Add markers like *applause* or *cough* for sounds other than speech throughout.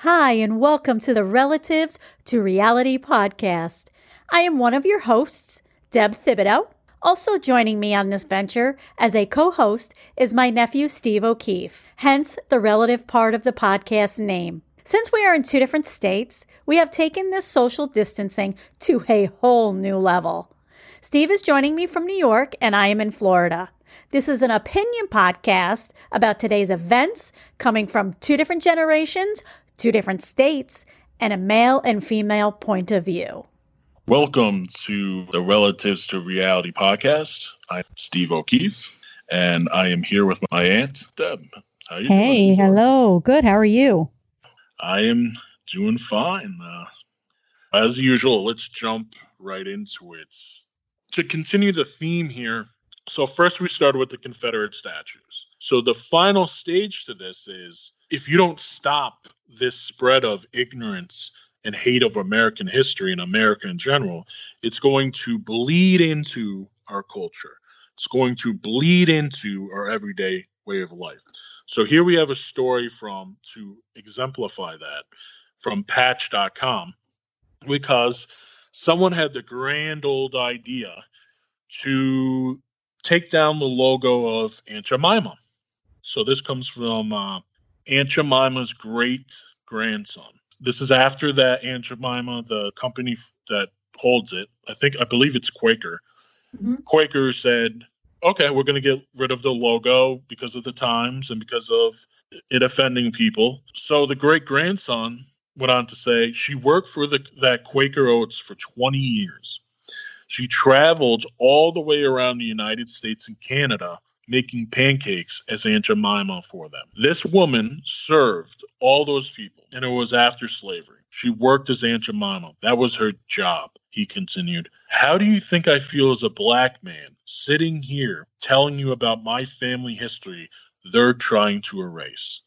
Hi, and welcome to the Relatives to Reality podcast. I am one of your hosts, Deb Thibodeau. Also joining me on this venture as a co host is my nephew, Steve O'Keefe, hence the relative part of the podcast name. Since we are in two different states, we have taken this social distancing to a whole new level. Steve is joining me from New York, and I am in Florida. This is an opinion podcast about today's events coming from two different generations, two different states, and a male and female point of view. Welcome to the Relatives to Reality podcast. I'm Steve O'Keefe, and I am here with my aunt, Deb. How you hey, doing? hello. Good. How are you? I am doing fine. Uh, as usual, let's jump right into it. To continue the theme here, so first we started with the Confederate statues. So the final stage to this is if you don't stop this spread of ignorance and hate of American history and America in general, it's going to bleed into our culture. It's going to bleed into our everyday way of life. So here we have a story from to exemplify that from patch.com because someone had the grand old idea to take down the logo of Aunt Jemima. So this comes from uh, Aunt Jemima's great grandson. This is after that Aunt Jemima, the company that holds it, I think, I believe it's Quaker. Mm-hmm. Quaker said, okay, we're going to get rid of the logo because of the times and because of it offending people. So the great grandson went on to say she worked for the that Quaker Oats for 20 years. She traveled all the way around the United States and Canada making pancakes as Aunt Jemima for them. This woman served all those people, and it was after slavery. She worked as Aunt Jemima. That was her job, he continued. How do you think I feel as a black man sitting here telling you about my family history they're trying to erase?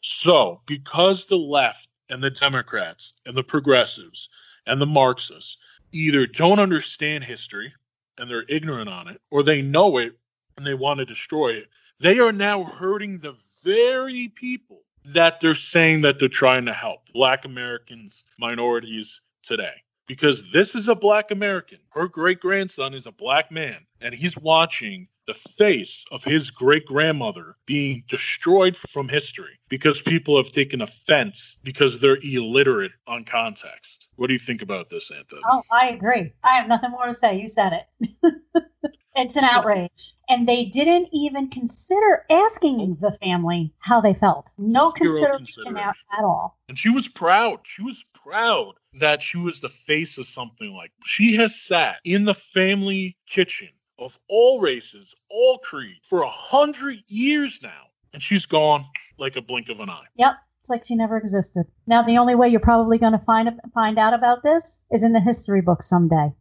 So, because the left and the Democrats and the progressives and the Marxists either don't understand history and they're ignorant on it, or they know it and they want to destroy it. They are now hurting the very people that they're saying that they're trying to help Black Americans, minorities today because this is a black American. Her great grandson is a black man, and he's watching the face of his great grandmother being destroyed from history because people have taken offense because they're illiterate on context. What do you think about this, Anthony? Oh, I agree. I have nothing more to say. You said it. *laughs* it's an outrage. And they didn't even consider asking the family how they felt. No consideration, consideration. At, at all. And she was proud. She was proud that she was the face of something like she has sat in the family kitchen of all races, all creed for a hundred years now, and she's gone like a blink of an eye. Yep. It's like she never existed. Now, the only way you're probably going to find find out about this is in the history book someday.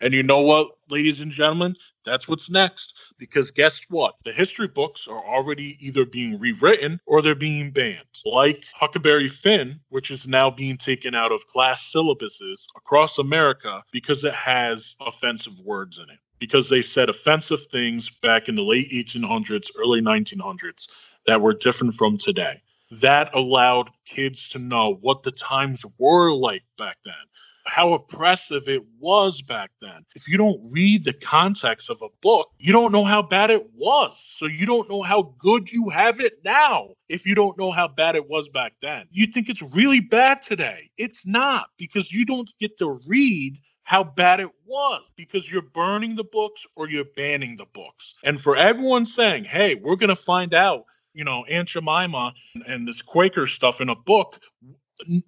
And you know what, ladies and gentlemen? That's what's next. Because guess what? The history books are already either being rewritten or they're being banned. Like Huckleberry Finn, which is now being taken out of class syllabuses across America because it has offensive words in it. Because they said offensive things back in the late 1800s, early 1900s that were different from today. That allowed kids to know what the times were like back then how oppressive it was back then. If you don't read the context of a book, you don't know how bad it was. So you don't know how good you have it now if you don't know how bad it was back then. You think it's really bad today. It's not because you don't get to read how bad it was because you're burning the books or you're banning the books. And for everyone saying, hey, we're going to find out, you know, Aunt Jemima and this Quaker stuff in a book,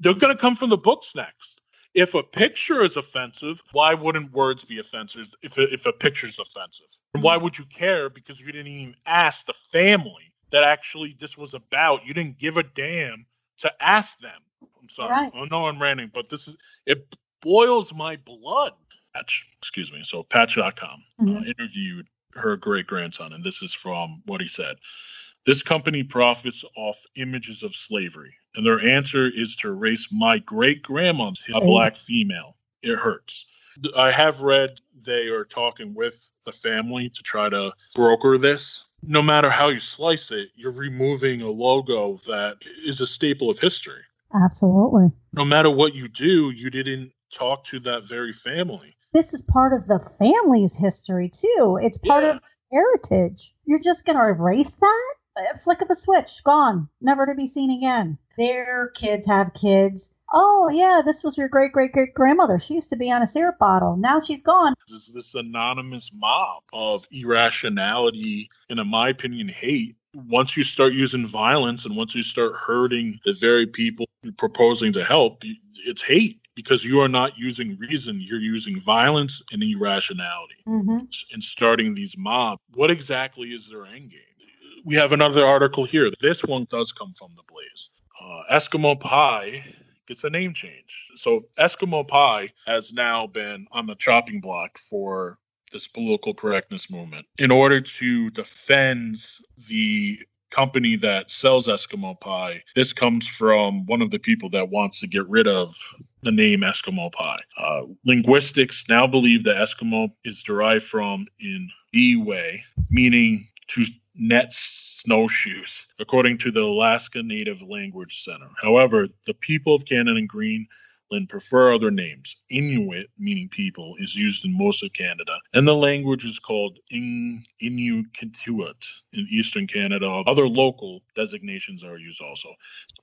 they're going to come from the books next if a picture is offensive, why wouldn't words be offensive if, if a picture is offensive? And why would you care? Because you didn't even ask the family that actually this was about. You didn't give a damn to ask them. I'm sorry. Right. I know I'm ranting, but this is it boils my blood. Patch, excuse me. So Patch.com uh, mm-hmm. uh, interviewed her great grandson, and this is from what he said. This company profits off images of slavery, and their answer is to erase my great grandmother, a black female. It hurts. I have read they are talking with the family to try to broker this. No matter how you slice it, you're removing a logo that is a staple of history. Absolutely. No matter what you do, you didn't talk to that very family. This is part of the family's history too. It's part yeah. of heritage. You're just going to erase that? A flick of a switch, gone, never to be seen again. Their kids have kids. Oh, yeah, this was your great great great grandmother. She used to be on a syrup bottle. Now she's gone. This is this anonymous mob of irrationality and, in my opinion, hate once you start using violence and once you start hurting the very people you're proposing to help, it's hate because you are not using reason. You're using violence and irrationality mm-hmm. and starting these mobs. What exactly is their end game? We have another article here. This one does come from the Blaze. Uh, Eskimo Pie gets a name change. So Eskimo Pie has now been on the chopping block for this political correctness movement in order to defend the company that sells Eskimo pie. This comes from one of the people that wants to get rid of the name Eskimo pie. Uh, linguistics now believe that Eskimo is derived from in way, meaning to net snowshoes, according to the Alaska Native Language Center. However, the people of Canada and Greenland prefer other names. Inuit, meaning people, is used in most of Canada, and the language is called in, Inuktitut in eastern Canada. Other local designations are used also.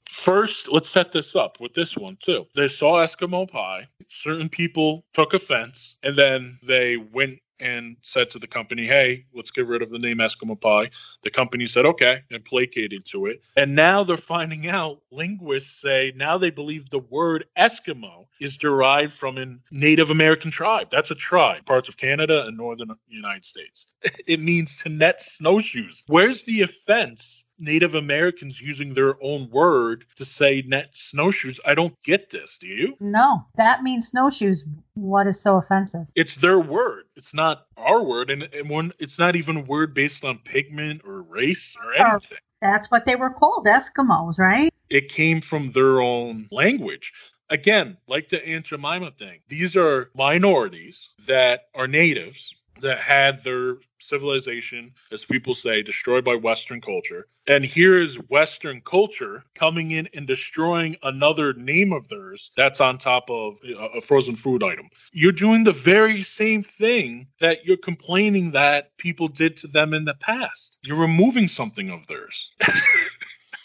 First, let's set this up with this one too. They saw Eskimo pie. Certain people took offense, and then they went and said to the company, hey, let's get rid of the name Eskimo Pie. The company said, okay, and placated to it. And now they're finding out, linguists say now they believe the word Eskimo is derived from a Native American tribe. That's a tribe, parts of Canada and northern United States. *laughs* it means to net snowshoes. Where's the offense Native Americans using their own word to say net snowshoes. I don't get this. Do you? No, that means snowshoes. What is so offensive? It's their word. It's not our word, and, and one, it's not even a word based on pigment or race or oh, anything. That's what they were called, Eskimos, right? It came from their own language again, like the Aunt Jemima thing, these are minorities that are natives that had their civilization, as people say, destroyed by Western culture. And here is Western culture coming in and destroying another name of theirs that's on top of uh, a frozen food item. You're doing the very same thing that you're complaining that people did to them in the past. You're removing something of theirs. *laughs*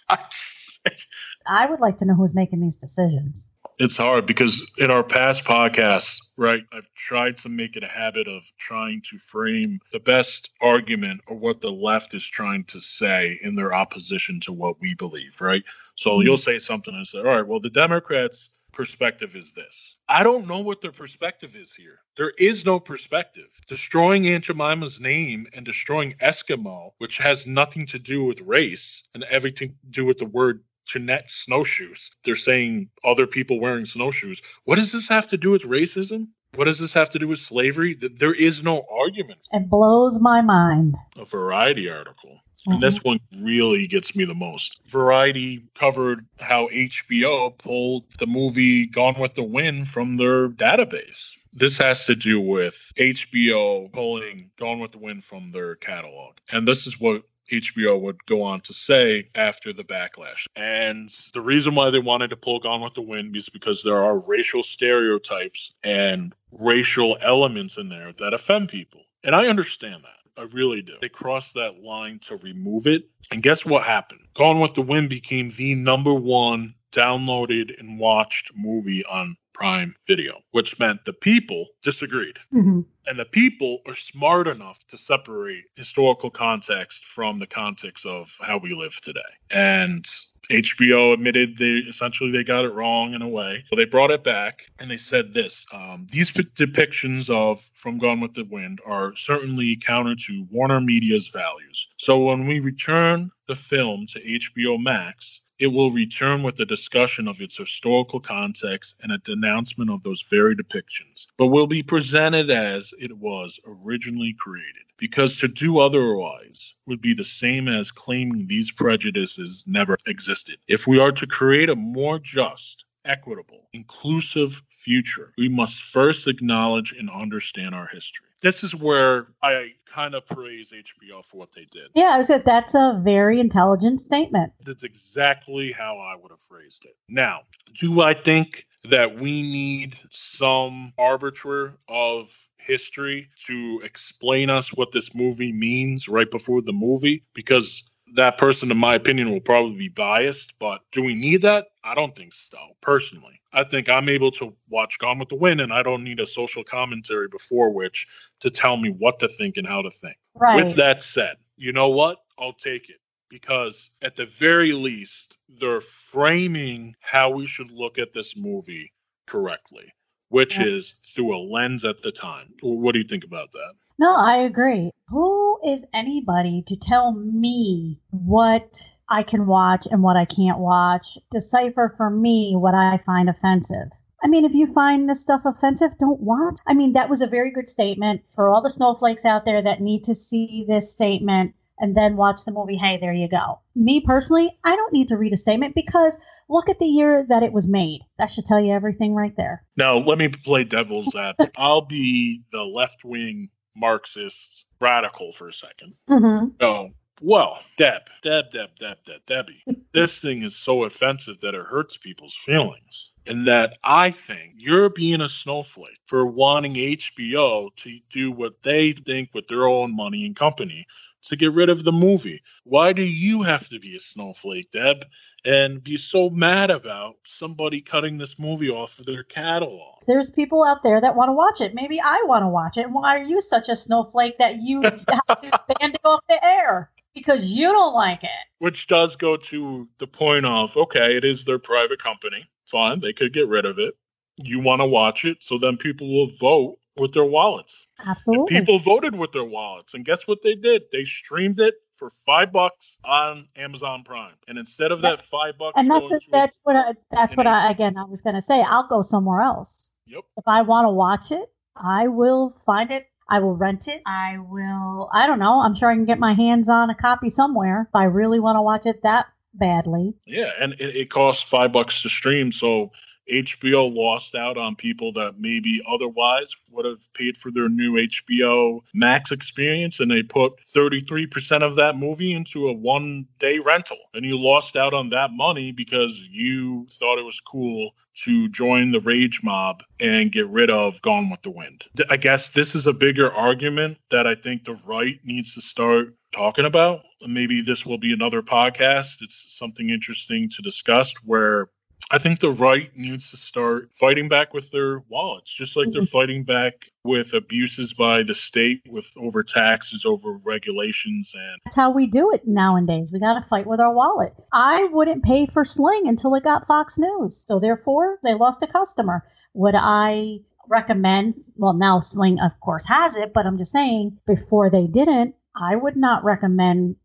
*laughs* I would like to know who's making these decisions it's hard because in our past podcasts, right, I've tried to make it a habit of trying to frame the best argument or what the left is trying to say in their opposition to what we believe, right? So mm-hmm. you'll say something and say, all right, well, the Democrats' perspective is this. I don't know what their perspective is here. There is no perspective. Destroying Aunt Jemima's name and destroying Eskimo, which has nothing to do with race and everything to do with the word Jeanette snowshoes. They're saying other people wearing snowshoes. What does this have to do with racism? What does this have to do with slavery? There is no argument. It blows my mind. A Variety article. Mm-hmm. And this one really gets me the most. Variety covered how HBO pulled the movie Gone with the Wind from their database. This has to do with HBO pulling Gone with the Wind from their catalog. And this is what HBO would go on to say after the backlash. And the reason why they wanted to pull Gone with the Wind is because there are racial stereotypes and racial elements in there that offend people. And I understand that. I really do. They crossed that line to remove it. And guess what happened? Gone with the Wind became the number one downloaded and watched movie on Prime Video, which meant the people disagreed. Mm-hmm. And the people are smart enough to separate historical context from the context of how we live today. And HBO admitted they essentially they got it wrong in a way. So they brought it back and they said this: um, these p- depictions of From Gone with the Wind are certainly counter to Warner Media's values. So when we return the film to HBO Max, it will return with a discussion of its historical context and a denouncement of those very depictions, but will be presented as it was originally created. Because to do otherwise would be the same as claiming these prejudices never existed. If we are to create a more just, equitable, inclusive future, we must first acknowledge and understand our history. This is where I kind of praise HBO for what they did. Yeah, I said that's a very intelligent statement. That's exactly how I would have phrased it. Now, do I think that we need some arbiter of history to explain us what this movie means right before the movie? Because that person, in my opinion, will probably be biased. But do we need that? I don't think so, personally. I think I'm able to watch Gone with the Wind, and I don't need a social commentary before which to tell me what to think and how to think. Right. With that said, you know what? I'll take it because at the very least, they're framing how we should look at this movie correctly, which Yeah. is through a lens at the time. What do you think about that? No, I agree. Who is anybody to tell me what I can watch and what I can't watch? Decipher for me what I find offensive. I mean, if you find this stuff offensive, don't watch. I mean, that was a very good statement for all the snowflakes out there that need to see this statement and then watch the movie. Hey, there you go. Me personally, I don't need to read a statement because look at the year that it was made. That should tell you everything right there. Now, let me play devil's advocate. *laughs* I'll be the left wing Marxist radical for a second. Mm-hmm. Oh, well, Deb, Deb, Deb, Deb, Deb, Debbie. *laughs* this thing is so offensive that it hurts people's feelings. And that I think you're being a snowflake for wanting HBO to do what they think with their own money and company to get rid of the movie. Why do you have to be a snowflake, Deb, and be so mad about somebody cutting this movie off of their catalog? There's people out there that want to watch it. Maybe I want to watch it. Why are you such a snowflake that you *laughs* have to band it off the air? Because you don't like it. which does go to the point of okay, it is their private company. Fine, they could get rid of it. You want to watch it, so then people will vote with their wallets. And Absolutely. people voted with their wallets, and guess what they did? They streamed it for five bucks on Amazon Prime, and instead of that five bucks, and that's going it, to- that's what I, that's what I again I was going to say. I'll go somewhere else. Yep. If I want to watch it, I will find it. I will rent it. I will. I don't know. I'm sure I can get my hands on a copy somewhere if I really want to watch it that badly. Yeah, and it, it costs five bucks to stream, so HBO lost out on people that maybe otherwise would have paid for their new HBO Max experience, and they put 33% of that movie into a one day rental. And you lost out on that money because you thought it was cool to join the rage mob and get rid of Gone with the Wind. I guess this is a bigger argument that I think the right needs to start talking about. Maybe this will be another podcast. It's something interesting to discuss where I think the right needs to start fighting back with their wallets, just like they're mm-hmm. fighting back with abuses by the state, with over taxes, over regulations, and That's how we do it nowadays. We got to fight with our wallet. I wouldn't pay for Sling until it got Fox News. So therefore, they lost a customer. Would I recommend? Well, now Sling, of course, has it, but I'm just saying before they didn't, I would not recommend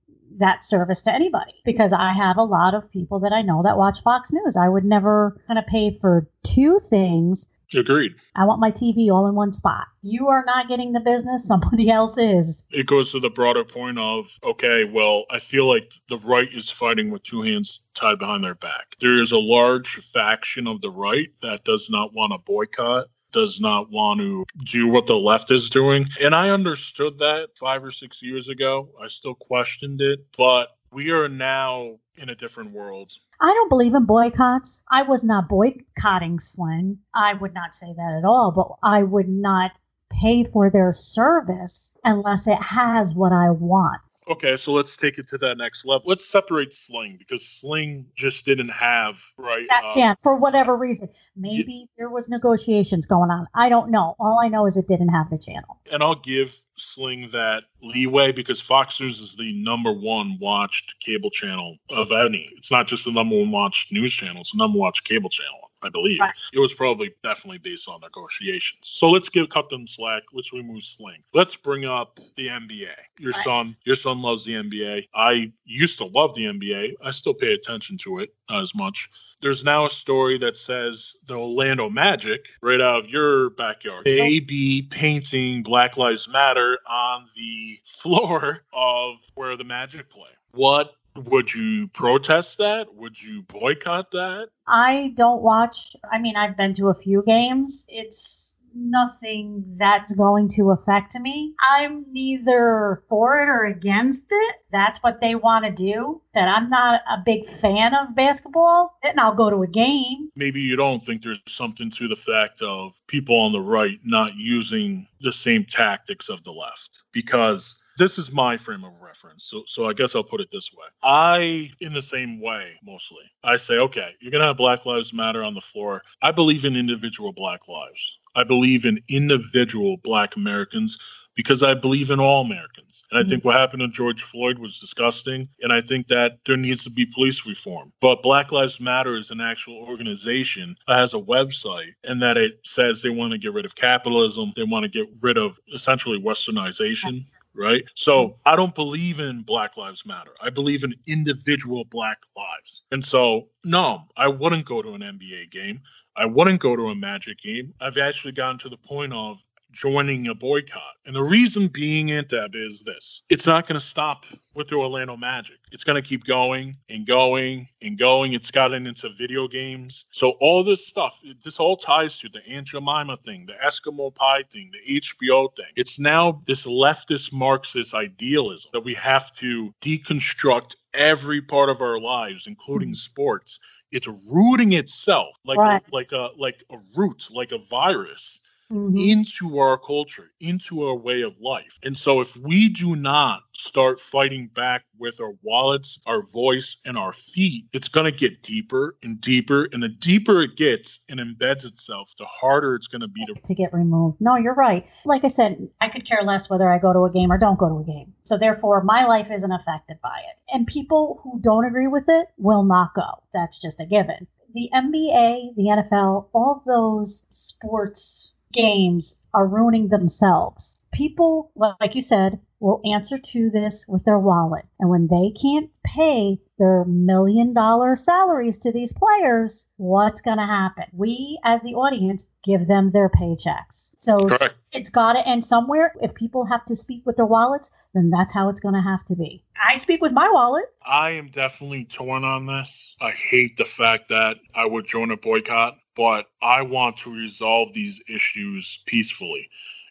that service to anybody because I have a lot of people that I know that watch Fox News. I would never kind of pay for two things agreed. I want my TV all in one spot. You are not getting the business, *laughs* somebody else is. It goes to the broader point of okay, well, I feel like the right is fighting with two hands tied behind their back. There is a large faction of the right that does not want to boycott does not want to do what the left is doing. And I understood that five or six years ago. I still questioned it, but we are now in a different world. I don't believe in boycotts. I was not boycotting Sling. I would not say that at all, but I would not pay for their service unless it has what I want. Okay, so let's take it to that next level. Let's separate Sling because Sling just didn't have right. That uh, channel, for whatever reason. Maybe there was negotiations going on. I don't know. All I know is it didn't have the channel. and I'll give Sling that leeway because Fox News is the number one watched cable channel of any. It's not just the number one watched news channel; it's the number one watched cable channel. I believe Right. it was probably definitely based on negotiations. So let's give cut them slack. Let's remove Sling. Let's bring up the NBA. Your Right. son, your son loves the NBA. I used to love the NBA. I still pay attention to it as much. There's now a story that says the Orlando Magic, right out of your backyard, may be painting Black Lives Matter on the *laughs* floor of where the Magic play. What would you protest that? Would you boycott that? I don't watch. I mean, I've been to a few games. It's nothing that's going to affect me. I'm neither for it or against it. That's what they want to do. That I'm not a big fan of basketball, and I'll go to a game. Maybe you don't think there's something to the fact of people on the right not using the same tactics of the left because this is my frame of reference. So so I guess I'll put it this way. I in the same way mostly. I say, okay, you're gonna have Black Lives Matter on the floor. I believe in individual black lives. I believe in individual black Americans because I believe in all Americans. And I hmm. think what happened to George Floyd was disgusting. And I think that there needs to be police reform. But Black Lives Matter is an actual organization that has a website and that it says they want to get rid of capitalism, they want to get rid of essentially westernization right? So hmm. I don't believe in Black Lives Matter. I believe in individual Black lives. And so, no, I wouldn't go to an NBA game. I wouldn't go to a Magic game. I've actually gotten to the point of joining a boycott. And the reason being, Aunt Deb, is this it's not going to stop with the Orlando Magic. It's going to keep going and going and going. It's gotten into video games. So all this stuff, this all ties to the Aunt Jemima thing, the Eskimo pie thing, the HBO thing. It's now this leftist Marxist idealism that we have to deconstruct every part of our lives, including mm. sports. It's rooting itself like Right. a, like a like a root, like a virus Mhm. into our culture, into our way of life. And so, if we do not start fighting back with our wallets, our voice, and our feet, it's going to get deeper and deeper. And the deeper it gets and embeds itself, the harder it's going to be to. to get removed. No, you're right. Like I said, I could care less whether I go to a game or don't go to a game. So therefore, my life isn't affected by it. And people who don't agree with it will not go. That's just a given. The NBA, the NFL, all those sports games are ruining themselves. People, like you said, will answer to this with their wallet. And when they can't pay their million dollar salaries to these players, what's going to happen? We, as the audience, give them their paychecks. So Correct. it's got to end somewhere. If people have to speak with their wallets, then that's how it's going to have to be. I speak with my wallet. I am definitely torn on this. I hate the fact that I would join a boycott, but I want to resolve these issues peacefully.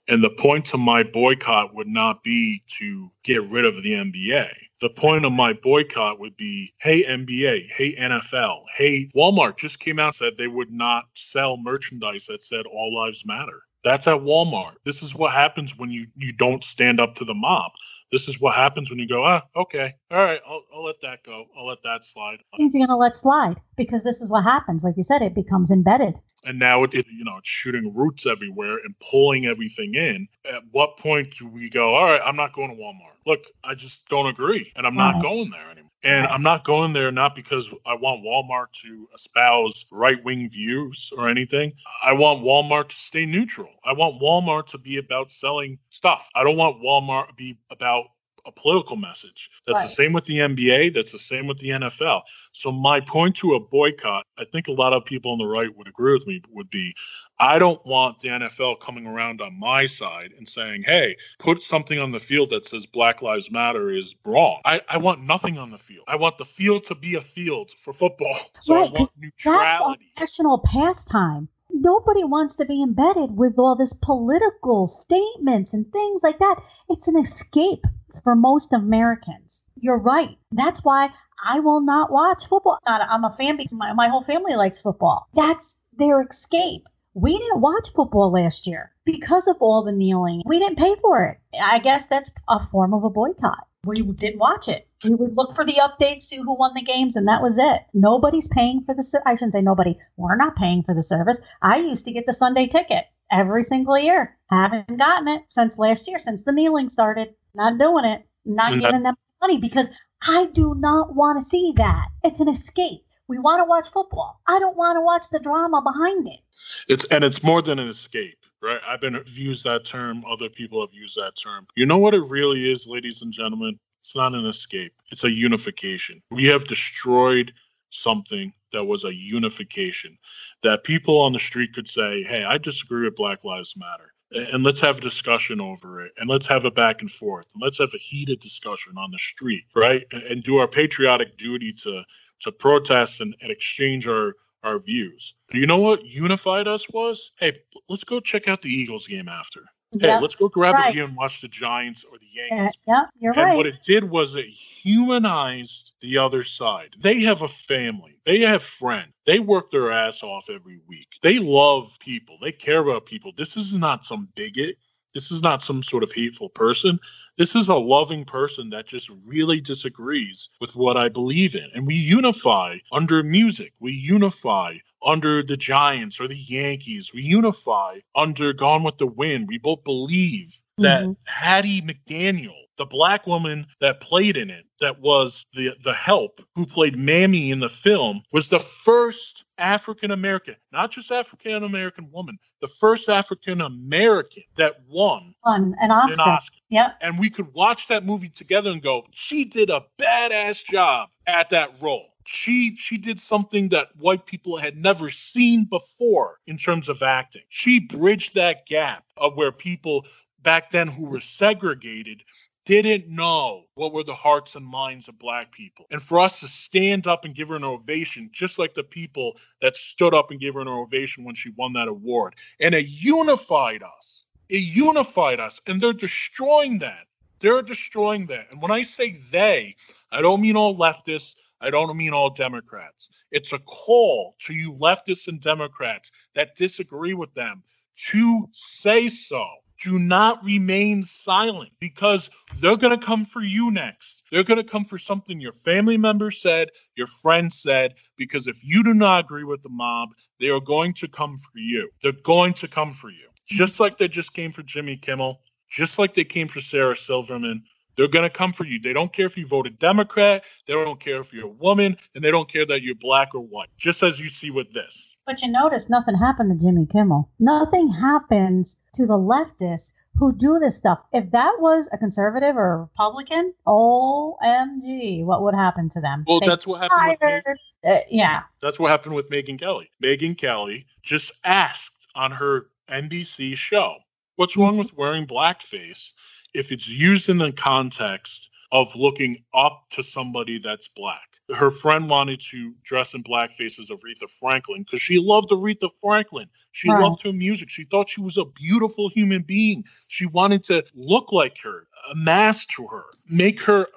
And the point to my boycott would not be to get rid of the NBA. The point of my boycott would be hey, NBA, hey, NFL, hey, Walmart just came out and said they would not sell merchandise that said all lives matter. That's at Walmart. This is what happens when you, you don't stand up to the mob. This is what happens when you go, ah, okay, all right, I'll, I'll let that go. I'll let that slide. Things you're going to let slide because this is what happens. Like you said, it becomes embedded. and now it, it you know it's shooting roots everywhere and pulling everything in at what point do we go all right i'm not going to walmart look i just don't agree and i'm not going there anymore and i'm not going there not because i want walmart to espouse right-wing views or anything. I want walmart to stay neutral. I want walmart to be about selling stuff. I don't want walmart to be about a political message that's the same with the nba that's the same with the nfl so my point to a boycott, I think a lot of people on the right would agree with me, would be I don't want the NFL coming around on my side and saying, hey, put something on the field that says Black Lives Matter is wrong. I, I want nothing on the field. I want the field to be a field for football. *laughs* So Right, I want neutrality. That's a national pastime. Nobody wants to be embedded with all this political statements and things like that. It's an escape for most Americans. You're right. That's why I will not watch football. I'm a fan because my, my whole family likes football. That's their escape. We didn't watch football last year because of all the kneeling. We didn't pay for it. I guess that's a form of a boycott. We didn't watch it. We would look for the updates, see who won the games, and that was it. Nobody's paying for the. I shouldn't say nobody. We're not paying for the service. I used to get the Sunday ticket every single year. Haven't gotten it since last year, since the kneeling started. Not doing it. Not giving them money because I do not want to see that. It's an escape. We want to watch football. I don't want to watch the drama behind it. It's and it's more than an escape, right? I've been used that term. Other people have used that term. You know what it really is, ladies and gentlemen? It's not an escape. It's a unification. We have destroyed something that was a unification that people on the street could say, "Hey, I disagree with Black Lives Matter." And let's have a discussion over it, and let's have a back and forth, and let's have a heated discussion on the street, right? And, do our patriotic duty to to protest and, and exchange our our views. You know what unified us was? Hey, let's go check out the Eagles game after. Hey, Yep. let's go grab Right. a beer and watch the Giants or the Yankees. yeah, you're And right. what it did was it humanized the other side. They have a family. They have friends. They work their ass off every week. They love people. They care about people. This is not some bigot. This is not some sort of hateful person. This is a loving person that just really disagrees with what I believe in. And we unify under music. We unify under the Giants or the Yankees. We unify under Gone with the Wind. We both believe that Mhm. Hattie McDaniel, the black woman that played in it, that was the the help who played Mammy in the film, was the first African American, not just African American woman, the first African American that won. An an Oscar. Oscar. Yep. And we could watch that movie together and go, she did a badass job at that role. She she did something that white people had never seen before in terms of acting. She bridged that gap of where people back then who were segregated didn't know what were the hearts and minds of black people. And for us to stand up and give her an ovation, just like the people that stood up and gave her an ovation when she won that award, and it unified us. It unified us, and they're destroying that. They're destroying that. And when I say they, I don't mean all leftists. I don't mean all Democrats. It's a call to you leftists and Democrats that disagree with them to say so. Do not remain silent because they're going to come for you next. They're going to come for something your family member said, your friend said, because if you do not agree with the mob, they are going to come for you. They're going to come for you. Just like they just came for Jimmy Kimmel, just like they came for Sarah Silverman. They're going to come for you. They don't care if you voted Democrat, they don't care if you're a woman, and they don't care that you're black or white, just as you see with this. But you notice nothing happened to Jimmy Kimmel. Nothing happens to the leftists who do this stuff. If that was a conservative or a Republican, OMG, what would happen to them? Well, They that's what happened with me. fired- uh, yeah. That's what happened with Megyn Kelly. Megyn Kelly just asked on her NBC show, What's wrong with wearing blackface if it's used in the context of looking up to somebody that's black? Her friend wanted to dress in blackface as Aretha Franklin because she loved Aretha Franklin. She Right. loved her music. She thought she was a beautiful human being. She wanted to look like her, a amass to her, make her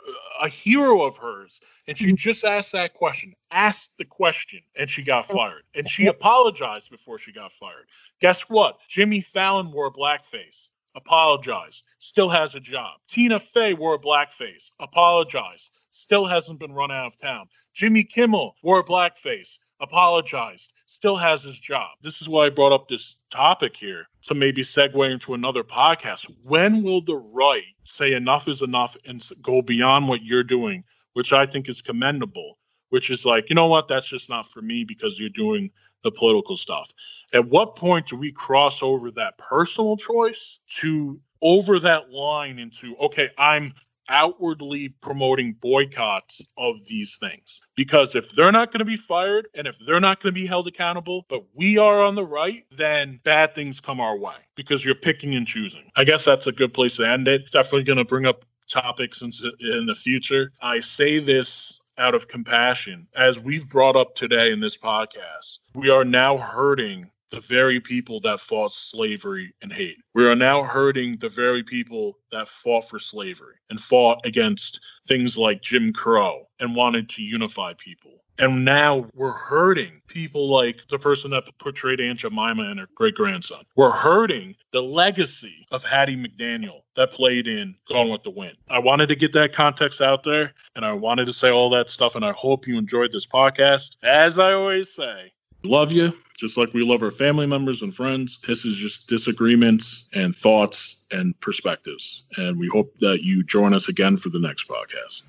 a hero of hers. And she mm-hmm. just asked that question, asked the question, and she got fired. And she apologized before she got fired. Guess what? Jimmy Fallon wore blackface, apologized, still has a job. Tina Fey wore a blackface, apologized, still hasn't been run out of town. Jimmy Kimmel wore a blackface, apologized, still has his job. This is why I brought up this topic here to maybe segue into another podcast. When will the right say enough is enough and go beyond what you're doing, which I think is commendable, which is like, you know what, that's just not for me because you're doing the political stuff. At what point do we cross over that personal choice to over that line into, okay, I'm outwardly promoting boycotts of these things? Because if they're not going to be fired and if they're not going to be held accountable but we are on the right then bad things come our way because you're picking and choosing. I guess that's a good place to end it. Definitely going to bring up topics in the future. I say this out of compassion. As we've brought up today in this podcast we are now hurting the very people that fought slavery and hate. We are now hurting the very people that fought for slavery and fought against things like Jim Crow and wanted to unify people. And now we're hurting people like the person that portrayed Aunt Jemima and her great grandson. We're hurting the legacy of Hattie McDaniel that played in Gone with the Wind. I wanted to get that context out there and I wanted to say all that stuff. And I hope you enjoyed this podcast. As I always say, love you just like we love our family members and friends. This is just disagreements and thoughts and perspectives. And we hope that you join us again for the next podcast.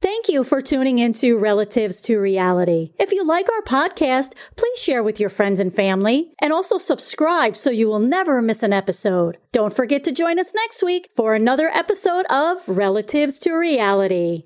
Thank you for tuning into Relatives to Reality. If you like our podcast, please share with your friends and family and also subscribe so you will never miss an episode. Don't forget to join us next week for another episode of Relatives to Reality.